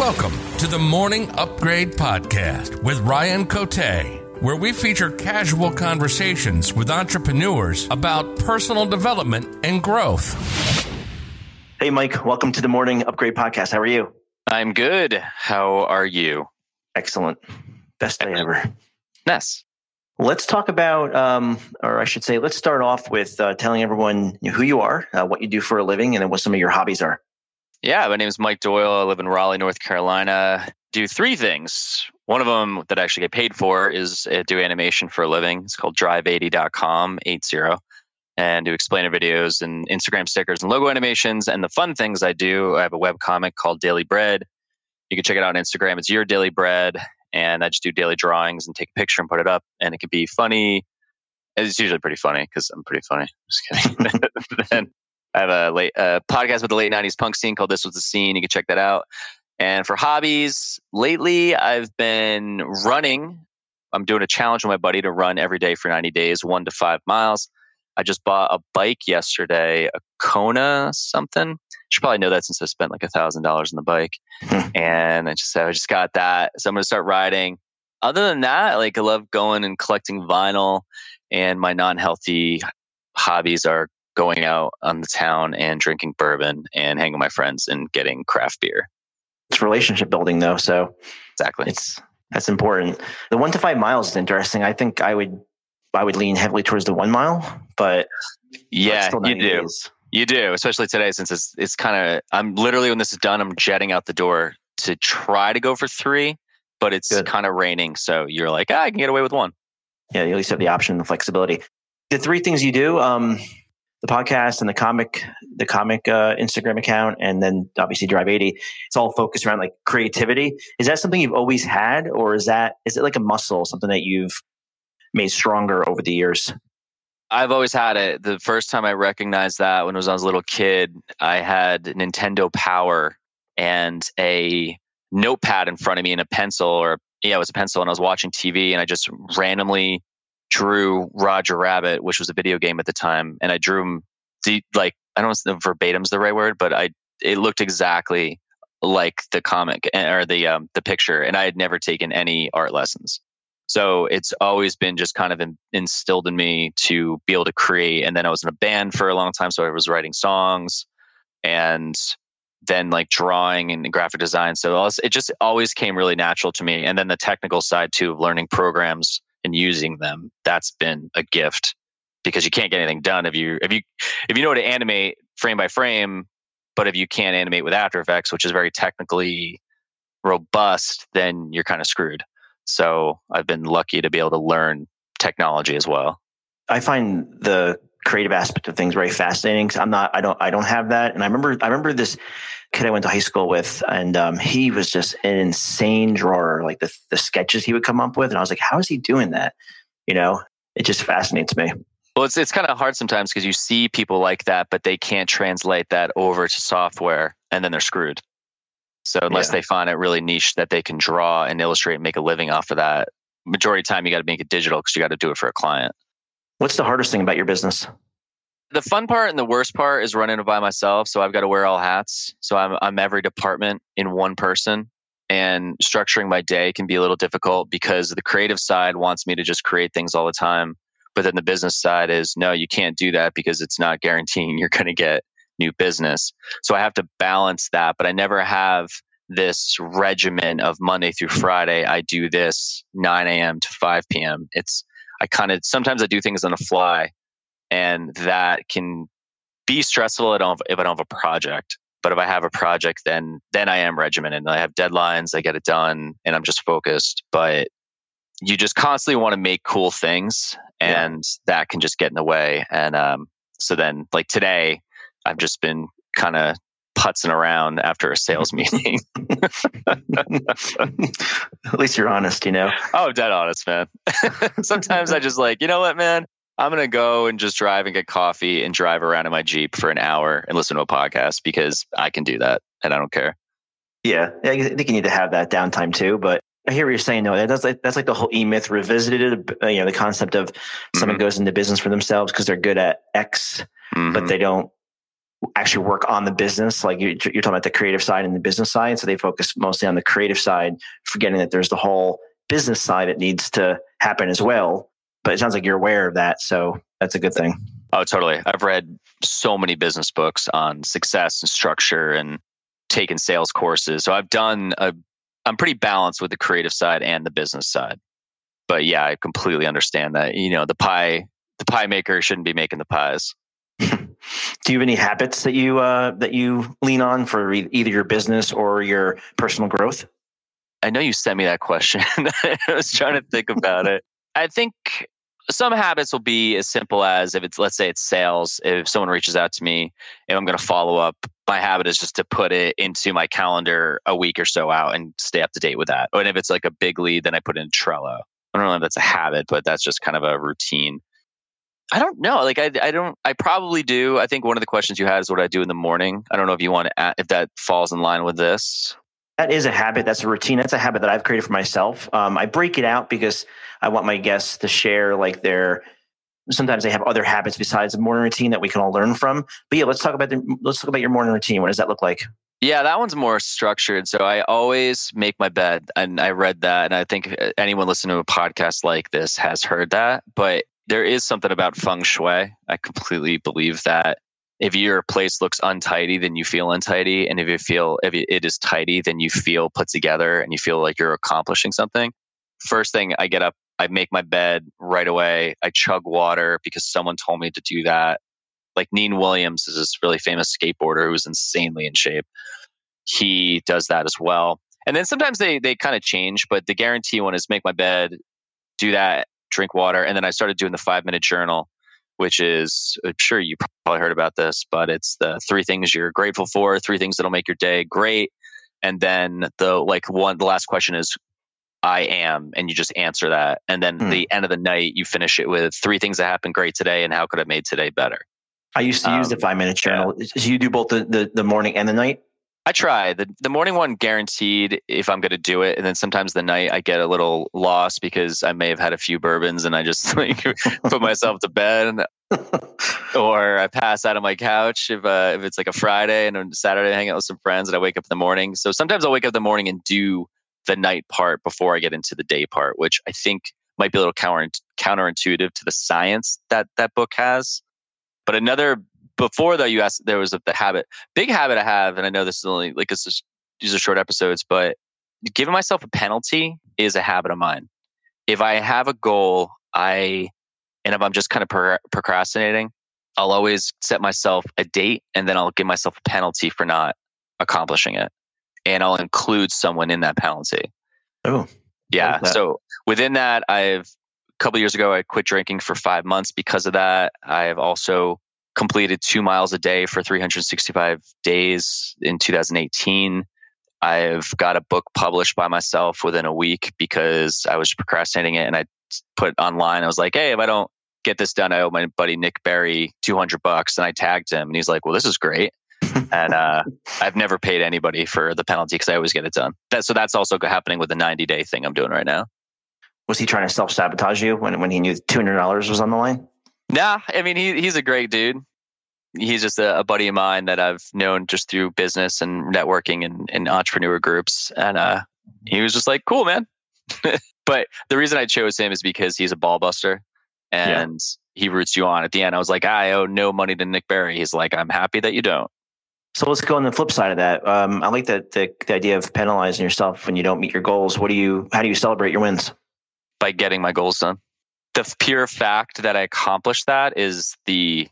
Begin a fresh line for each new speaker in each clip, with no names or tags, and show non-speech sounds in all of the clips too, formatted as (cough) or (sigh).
Welcome to the Morning Upgrade Podcast with Ryan Cote, where we feature casual conversations with entrepreneurs about personal development and growth.
Hey, Mike, welcome to the Morning Upgrade Podcast. How are you?
I'm good. How are you?
Excellent. Best day ever.
Ness.
Let's talk about, um, or I should say, let's start off with uh, telling everyone who you are, uh, what you do for a living, and then what some of your hobbies are.
Yeah, my name is Mike Doyle. I live in Raleigh, North Carolina. Do three things. One of them that I actually get paid for is uh, do animation for a living. It's called drive80.com, 80, and do explainer videos and Instagram stickers and logo animations. And the fun things I do, I have a web comic called Daily Bread. You can check it out on Instagram. It's Your Daily Bread. And I just do daily drawings and take a picture and put it up. And it could be funny. It's usually pretty funny because I'm pretty funny. (laughs) Just kidding. (laughs) then I have a late uh, podcast with the late '90s punk scene called "This Was the Scene." You can check that out. And for hobbies, lately I've been running. I'm doing a challenge with my buddy to run every day for 90 days, one to five miles. I just bought a bike yesterday, a Kona something. Should probably know that since I spent like a thousand dollars on the bike, and I just I just got that. So I'm gonna start riding. Other than that, like I love going and collecting vinyl, and my non-healthy hobbies are going out on the town and drinking bourbon and hanging with my friends and getting craft beer.
It's relationship building though, so
Exactly.
it's that's important. The one to five miles is interesting. I think I would I would lean heavily towards the one mile, but
yeah, you do.
days.
You do, especially today since it's it's kind of I'm literally when this is done, I'm jetting out the door to try to go for three, but it's kind of raining, so you're like, ah, I can get away with one.
Yeah, you at least have the option and the flexibility. The three things you do, um, the podcast and the comic, the comic uh, Instagram account, and then obviously Drive 80. It's all focused around like creativity. Is that something you've always had, or is that is it like a muscle, something that you've made stronger over the years?
I've always had it. The first time I recognized that when I was, I was a little kid, I had Nintendo Power and a notepad in front of me and a pencil, or yeah, it was a pencil, and I was watching TV, and I just randomly drew Roger Rabbit, which was a video game at the time, and I drew him like I don't know if verbatim's the right word, but I it looked exactly like the comic eh, or the um, the picture, and I had never taken any art lessons. So it's always been just kind of in, instilled in me to be able to create. And then I was in a band for a long time, so I was writing songs, and then like drawing and graphic design. So it just always came really natural to me. And then the technical side too of learning programs and using them. That's been a gift because you can't get anything done if you if you if you know how to animate frame by frame, but if you can't animate with After Effects, which is very technically robust, then you're kind of screwed. So I've been lucky to be able to learn technology as well.
I find the creative aspect of things very fascinating. 'cause I'm not, I don't, I don't have that. And I remember, I remember this kid I went to high school with, and um, he was just an insane drawer. Like the the sketches he would come up with, and I was like, how is he doing that? You know, it just fascinates me.
Well, it's it's kind of hard sometimes because you see people like that, but they can't translate that over to software, and then they're screwed. So unless
Yeah.
they find it really niche that they can draw and illustrate and make a living off of that, majority of time you got to make it digital because you got to do it for a client.
What's the hardest thing about your business?
The fun part and the worst part is running it by myself. So I've got to wear all hats. So I'm I'm every department in one person. And structuring my day can be a little difficult because the creative side wants me to just create things all the time. But then the business side is no, you can't do that because it's not guaranteeing (laughs) you're going to get new business. So I have to balance that. But I never have this regimen of Monday through Friday. I do this 9 a.m. to 5 p.m. It's, I kind of, sometimes I do things on the fly and that can be stressful if I don't if I don't have a project. But if I have a project, then then I am regimented. And I have deadlines. I get it done, and I'm just focused. But you just constantly want to make cool things,
Yeah.
and that can just get in the way. And um, so then, like today, I've just been kind of putzing around after a (laughs) sales meeting.
At least you're honest, you know.
oh, dead honest, man. (laughs) Sometimes I just like, you know what, man? I'm gonna go and just drive and get coffee and drive around in my Jeep for an hour and listen to a podcast because I can do that and I don't care.
Yeah, I think you need to have that downtime too. But I hear what you're saying. though. that's like that's like the whole E Myth revisited. uh, You know, the concept of someone
Mhm.
goes into business for themselves because they're good at X, but
Mhm.
they don't actually work on the business. Like you're, you're talking about the creative side and the business side. So they focus mostly on the creative side, forgetting that there's the whole business side that needs to happen as well. But it sounds like you're aware of that. So that's a good thing.
Oh, totally. I've read so many business books on success and structure and taken sales courses. So I've done a, I'm pretty balanced with the creative side and the business side. But yeah, I completely understand that, you know, the pie, the pie maker shouldn't be making the pies. (laughs)
Do you have any habits that you uh, that you lean on for either your business or your personal growth?
I know you sent me that question. (laughs) I was trying to think about it. I think some habits will be as simple as if it's let's say it's sales if someone reaches out to me if i'm going to follow up my habit is just to put it into my calendar a week or so out and stay up to date with that. And if it's like a big lead then i put it in trello. I don't know if that's a habit but that's just kind of a routine. I don't know like i, I don't i probably do. I think one of the questions you had is what i do in the morning. I don't know if you want to if that falls in line with this
that is a habit. That's a routine. That's a habit that I've created for myself. Um, I break it out because I want my guests to share like their. Sometimes they have other habits besides the morning routine that we can all learn from. But yeah, let's talk about the, let's talk about your morning routine. What does that look like?
Yeah, that one's more structured. So I always make my bed, and I read that, and I think anyone listening to a podcast like this has heard that. But there is something about feng shui. I completely believe that if your place looks untidy, then you feel untidy. And if you feel if it is tidy, then you feel put together and you feel like you're accomplishing something. First thing I get up, I make my bed right away. I chug water because someone told me to do that. Like Neen Williams is this really famous skateboarder who's insanely in shape. He does that as well. And then sometimes they they kind of change, but the guarantee one is make my bed, do that, drink water, and then I started doing the five minute journal which is I'm sure you probably heard about this, but it's the three things you're grateful for, three things that'll make your day great. And then the like one the last question is I am, and you just answer that. And then mm. the end of the night you finish it with three things that happened great today and how could I made today better.
I used to use the um, five minute journal. Yeah. So you do both the, the, the morning and the night?
I try the the morning one guaranteed if I'm going to do it, and then sometimes the night I get a little lost because I may have had a few bourbons and I just (laughs) like put myself to bed, (laughs) or I pass out on my couch if uh, if it's like a Friday and on Saturday I hang out with some friends and I wake up in the morning. So sometimes I'll wake up in the morning and do the night part before I get into the day part, which I think might be a little counter counterintuitive to the science that that book has. But another before though you asked there was a, the habit big habit i have and i know this is only like it's just, these are short episodes but giving myself a penalty is a habit of mine. If i have a goal i and if i'm just kind of pro- procrastinating i'll always set myself a date and then i'll give myself a penalty for not accomplishing it and i'll include someone in that penalty.
Oh
yeah so within that i've a couple years ago i quit drinking for five months because of that. I have also completed two miles a day for 365 days in 2018. I've got a book published by myself within a week because I was procrastinating it and I put online. I was like, hey, if I don't get this done, I owe my buddy Nick Berry 200 bucks. And I tagged him and he's like, well, this is great. and uh, (laughs) I've never paid anybody for the penalty because I always get it done. That, so that's also happening with the 90 day thing I'm doing right now.
Was he trying to self sabotage you when, when he knew $200 was on the line?
Nah, I mean he he's a great dude. He's just a, a, buddy of mine that I've known just through business and networking and, and entrepreneur groups. And uh, he was just like, "Cool, man." (laughs) but the reason I chose him is because he's a ball buster, and yeah. he roots you on. At the end, I was like, "I owe no money to Nick Barry. He's like, "I'm happy that you don't."
So let's go on the flip side of that. Um, I like that the, the idea of penalizing yourself when you don't meet your goals. What do you? How do you celebrate your wins?
By getting my goals done the pure fact that I accomplished that is the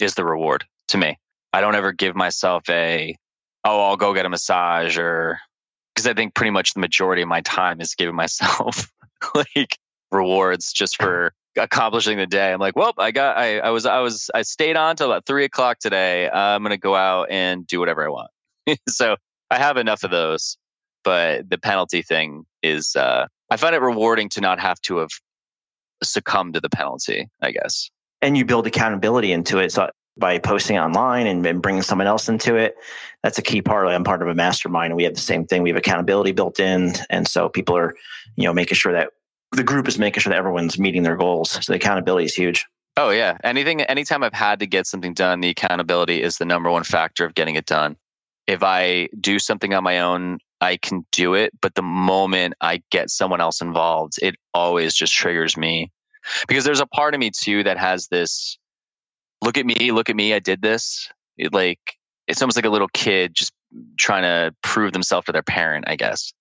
is the reward to me. I don't ever give myself a oh I'll go get a massage or because I think pretty much the majority of my time is giving (laughs) myself like rewards just for accomplishing the day. I'm like, well, I got I, I was I was I stayed on till about three o'clock today. I'm gonna go out and do whatever I want. (laughs) so I have enough of those. But the penalty thing is uh I find it rewarding to not have to have succumbed to the penalty, I guess.
And you build accountability into it. So by posting online and, and bringing someone else into it, that's a key part. I'm part of a mastermind and we have the same thing. We have accountability built in. And so people are, you know, making sure that the group is making sure that everyone's meeting their goals. So the accountability is huge.
Oh yeah. Anything anytime I've had to get something done, the accountability is the number one factor of getting it done. If I do something on my own, I can do it, but the moment I get someone else involved, it always just triggers me. Because there's a part of me too that has this look at me, look at me, I did this. It, like it's almost like a little kid just trying to prove themselves to their parent, I guess.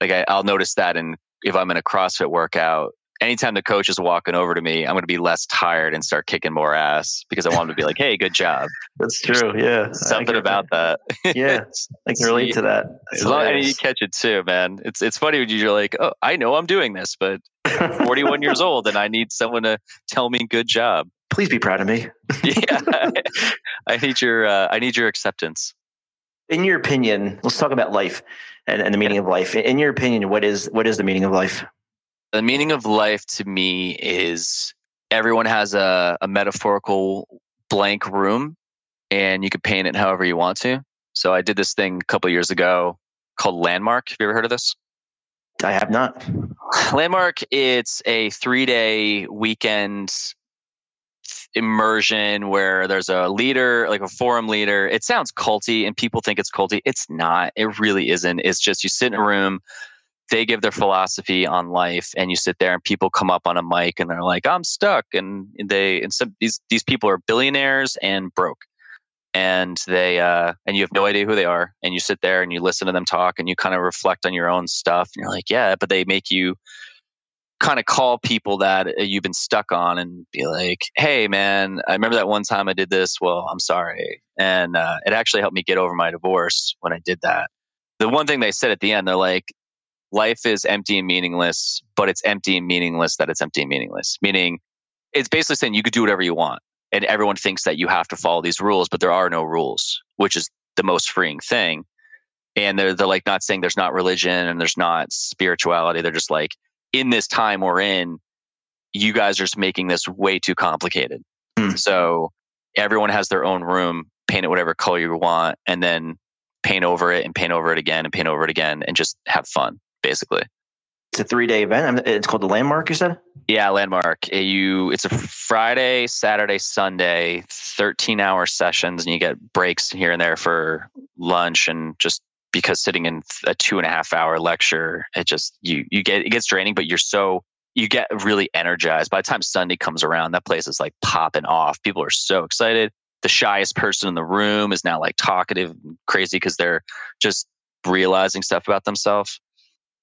Like I, I'll notice that in if I'm in a CrossFit workout anytime the coach is walking over to me, I'm going to be less tired and start kicking more ass because I want him to be like, "Hey, good job."
That's true. Yeah,
something about that.
yeah, (laughs) I can relate to that.
As long as you catch it too, man. It's it's funny when you're like, "Oh, I know I'm doing this, but 41 years (laughs) old and I need someone to tell me good job."
Please be proud of me. (laughs)
yeah, I need your uh, I need your acceptance.
In your opinion, let's talk about life and, and the meaning yeah. of life. In your opinion, what is what is the meaning of life?
The meaning of life to me is everyone has a, a metaphorical blank room and you can paint it however you want to. So I did this thing a couple years ago called Landmark. Have you ever heard of this?
I have not. (sighs)
Landmark, it's a three day weekend immersion where there's a leader, like a forum leader. It sounds culty and people think it's culty. It's not. It really isn't. It's just you sit in a room they give their philosophy on life and you sit there and people come up on a mic and they're like i'm stuck and they and some these these people are billionaires and broke. And they uh and you have no idea who they are and you sit there and you listen to them talk and you kind of reflect on your own stuff and you're like yeah but they make you kind of call people that uh, you've been stuck on and be like hey man i remember that one time i did this? Well i'm sorry. And uh, it actually helped me get over my divorce when i did that. The one thing they said at the end they're like life is empty and meaningless, but it's empty and meaningless that it's empty and meaningless. Meaning, it's basically saying you could do whatever you want. And everyone thinks that you have to follow these rules, but there are no rules, which is the most freeing thing. And they're, they're like not saying there's not religion and there's not spirituality. They're just like, in this time we're in, you guys are just making this way too complicated. Mm. So everyone has their own room, paint it whatever color you want, and then paint over it and paint over it again and paint over it again and just have fun basically.
It's a three day event. It's called the Landmark. You said.
Yeah, Landmark. You. It's a Friday, Saturday, Sunday, thirteen hour sessions, and you get breaks here and there for lunch and just because sitting in a two and a half hour lecture, it just you you get it gets draining, but you're so you get really energized. By the time Sunday comes around, that place is like popping off. People are so excited. The shyest person in the room is now like talkative and crazy because they're just realizing stuff about themselves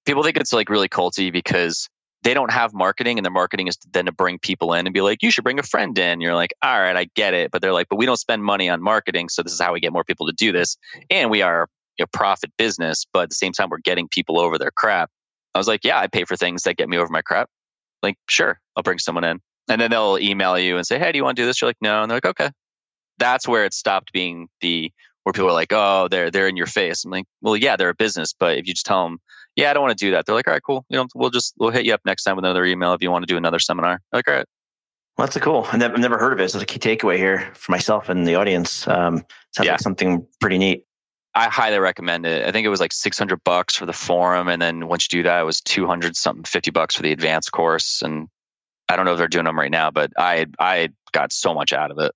people think it's like really culty because they don't have marketing and their marketing is then to bring people in and be like, you should bring a friend in. You're like, all right, I get it. But they're like, but we don't spend money on marketing. So this is how we get more people to do this. And we are a profit business, but at the same time, we're getting people over their crap. I was like, yeah, I pay for things that get me over my crap. Like, sure, I'll bring someone in. And then they'll email you and say, hey, do you want to do this? You're like, no. And they're like, okay. That's where it stopped being the where people are like, oh, they're they're in your face. I'm like, well, yeah, they're a business, but if you just tell them, yeah, I don't want to do that. They're like, all right, cool. You know, we'll just we'll hit you up next time with another email if you want to do another seminar. I'm like, all right.
Well, that's a cool. I've never, I've never heard of it. So it's a key takeaway here for myself and the audience. Um, sounds yeah. like something pretty neat.
I highly recommend it. I think it was like 600 bucks for the forum. And then once you do that, it was 200 something, 50 bucks for the advanced course. And I don't know if they're doing them right now, but I, I got so much out of it.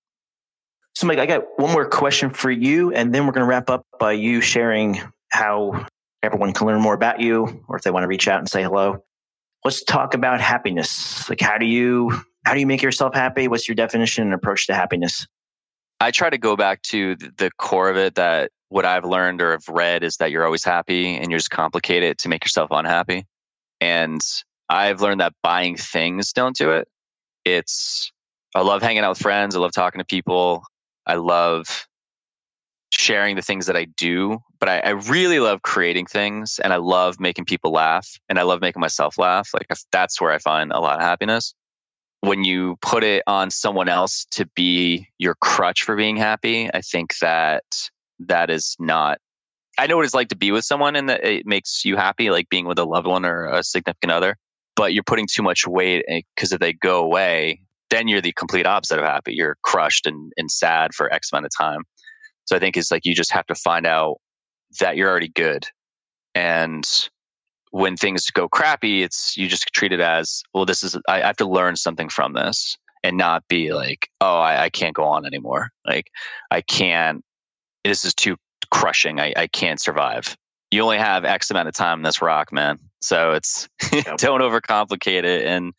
So Mike, I got one more question for you. And then we're going to wrap up by you sharing how everyone can learn more about you or if they want to reach out and say hello. Let's talk about happiness. Like how do you how do you make yourself happy? What's your definition and approach to happiness?
I try to go back to the core of it that what I've learned or have read is that you're always happy and you're just complicate it to make yourself unhappy. And I've learned that buying things don't do it. It's I love hanging out with friends, I love talking to people. I love sharing the things that I do, but I, I, really love creating things and I love making people laugh and I love making myself laugh. Like that's where I find a lot of happiness. When you put it on someone else to be your crutch for being happy, I think that that is not. I know what it's like to be with someone and that it makes you happy, like being with a loved one or a significant other, but you're putting too much weight because if they go away, then you're the complete opposite of happy. You're crushed and, and sad for X amount of time. So I think it's like you just have to find out that you're already good. And when things go crappy, it's you just treat it as, well, this is I have to learn something from this. and not be like, oh, I, I can't go on anymore. Like, I can't, this is too crushing. I, I can't survive. You only have X amount of time in this rock, man. So it's, (laughs) yep. don't overcomplicate it. And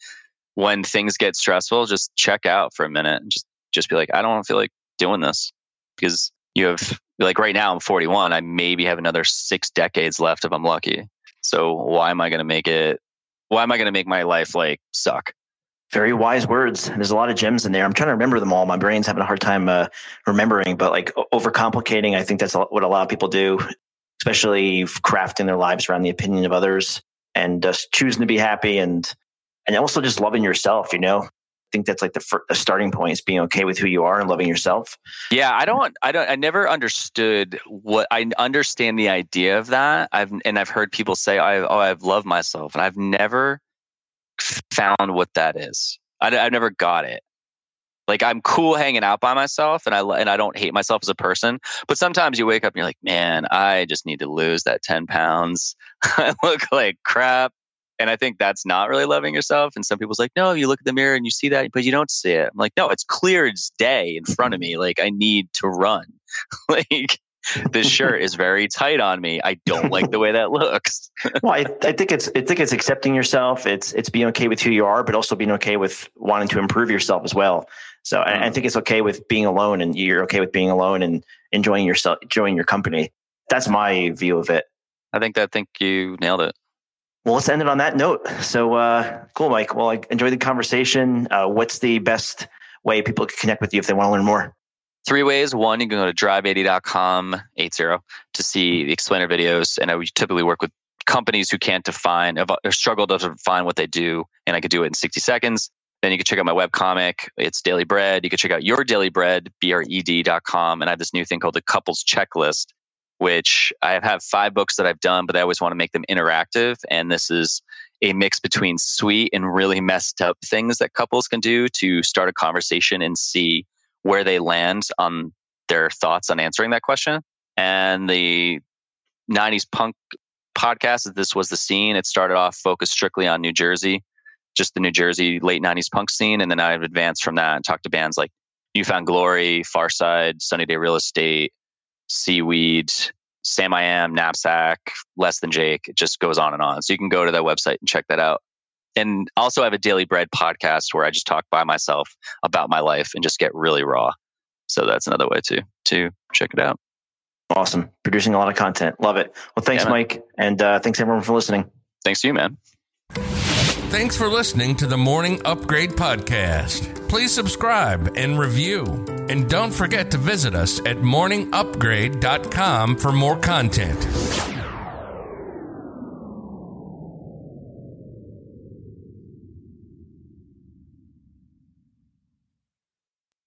when things get stressful, just check out for a minute and just, just be like, I don't feel like doing this because you have, like right now, I'm 41. I maybe have another six decades left if I'm lucky. So why am I going to make it? Why am I going to make my life like suck?
Very wise words. There's a lot of gems in there. I'm trying to remember them all. My brain's having a hard time uh, remembering, but like overcomplicating, I think that's what a lot of people do, especially crafting their lives around the opinion of others and just choosing to be happy and and also just loving yourself. You know, think that's like the, the starting point is being okay with who you are and loving yourself.
Yeah, I don't, I don't, I never understood what I understand the idea of that. I've and I've heard people say, "I oh, I've loved myself," and I've never found what that is. I, I never got it. Like I'm cool hanging out by myself, and I and I don't hate myself as a person. But sometimes you wake up and you're like, man, I just need to lose that ten pounds. (laughs) I look like crap, and I think that's not really loving yourself. And some people's like, no, you look at the mirror and you see that, but you don't see it. I'm like, no, it's clear as day in front of me. (laughs) Like I need to run. (laughs) like this shirt is very tight on me. I don't like the way that looks. (laughs)
well, I, I, think it's I think it's accepting yourself. It's it's being okay with who you are, but also being okay with wanting to improve yourself as well. So mm. I, I, mm. think it's okay with being alone, and you're okay with being alone and enjoying yourself, enjoying your company. That's my view of it.
I think that I think you nailed it.
Well, let's end it on that note. So uh, cool, Mike. Well, I enjoyed the conversation. Uh, what's the best way people can connect with you if they want to learn more?
three ways. One, you can go to drive80.com, 80, to see the explainer videos. And I typically work with companies who can't define or struggle to define what they do. And I could do it in 60 seconds. Then you can check out my web comic. It's Daily Bread. You can check out your Daily Bread, B-R-E-D.com. And I have this new thing called the Couples Checklist, which I have five books that I've done, but I always want to make them interactive. And this is a mix between sweet and really messed up things that couples can do to start a conversation and see where they land on their thoughts on answering that question. And the 90s punk podcast, this was the scene. It started off focused strictly on New Jersey, just the New Jersey late 90s punk scene. And then I've advanced from that and talked to bands like New Found Glory, Farside, Sunny Day Real Estate, Seaweed, Samiam, Knapsack, Less Than Jake. It just goes on and on. So you can go to that website and check that out and also I have a Daily Bread podcast where I just talk by myself about my life and just get really raw. So that's another way to to check it out.
Awesome, producing a lot of content. Love it. Well, thanks, yeah, Mike, and uh, thanks everyone for listening.
Thanks to you, man.
Thanks for listening to the Morning Upgrade podcast. Please subscribe and review. And don't forget to visit us at morningupgrade.com for more content.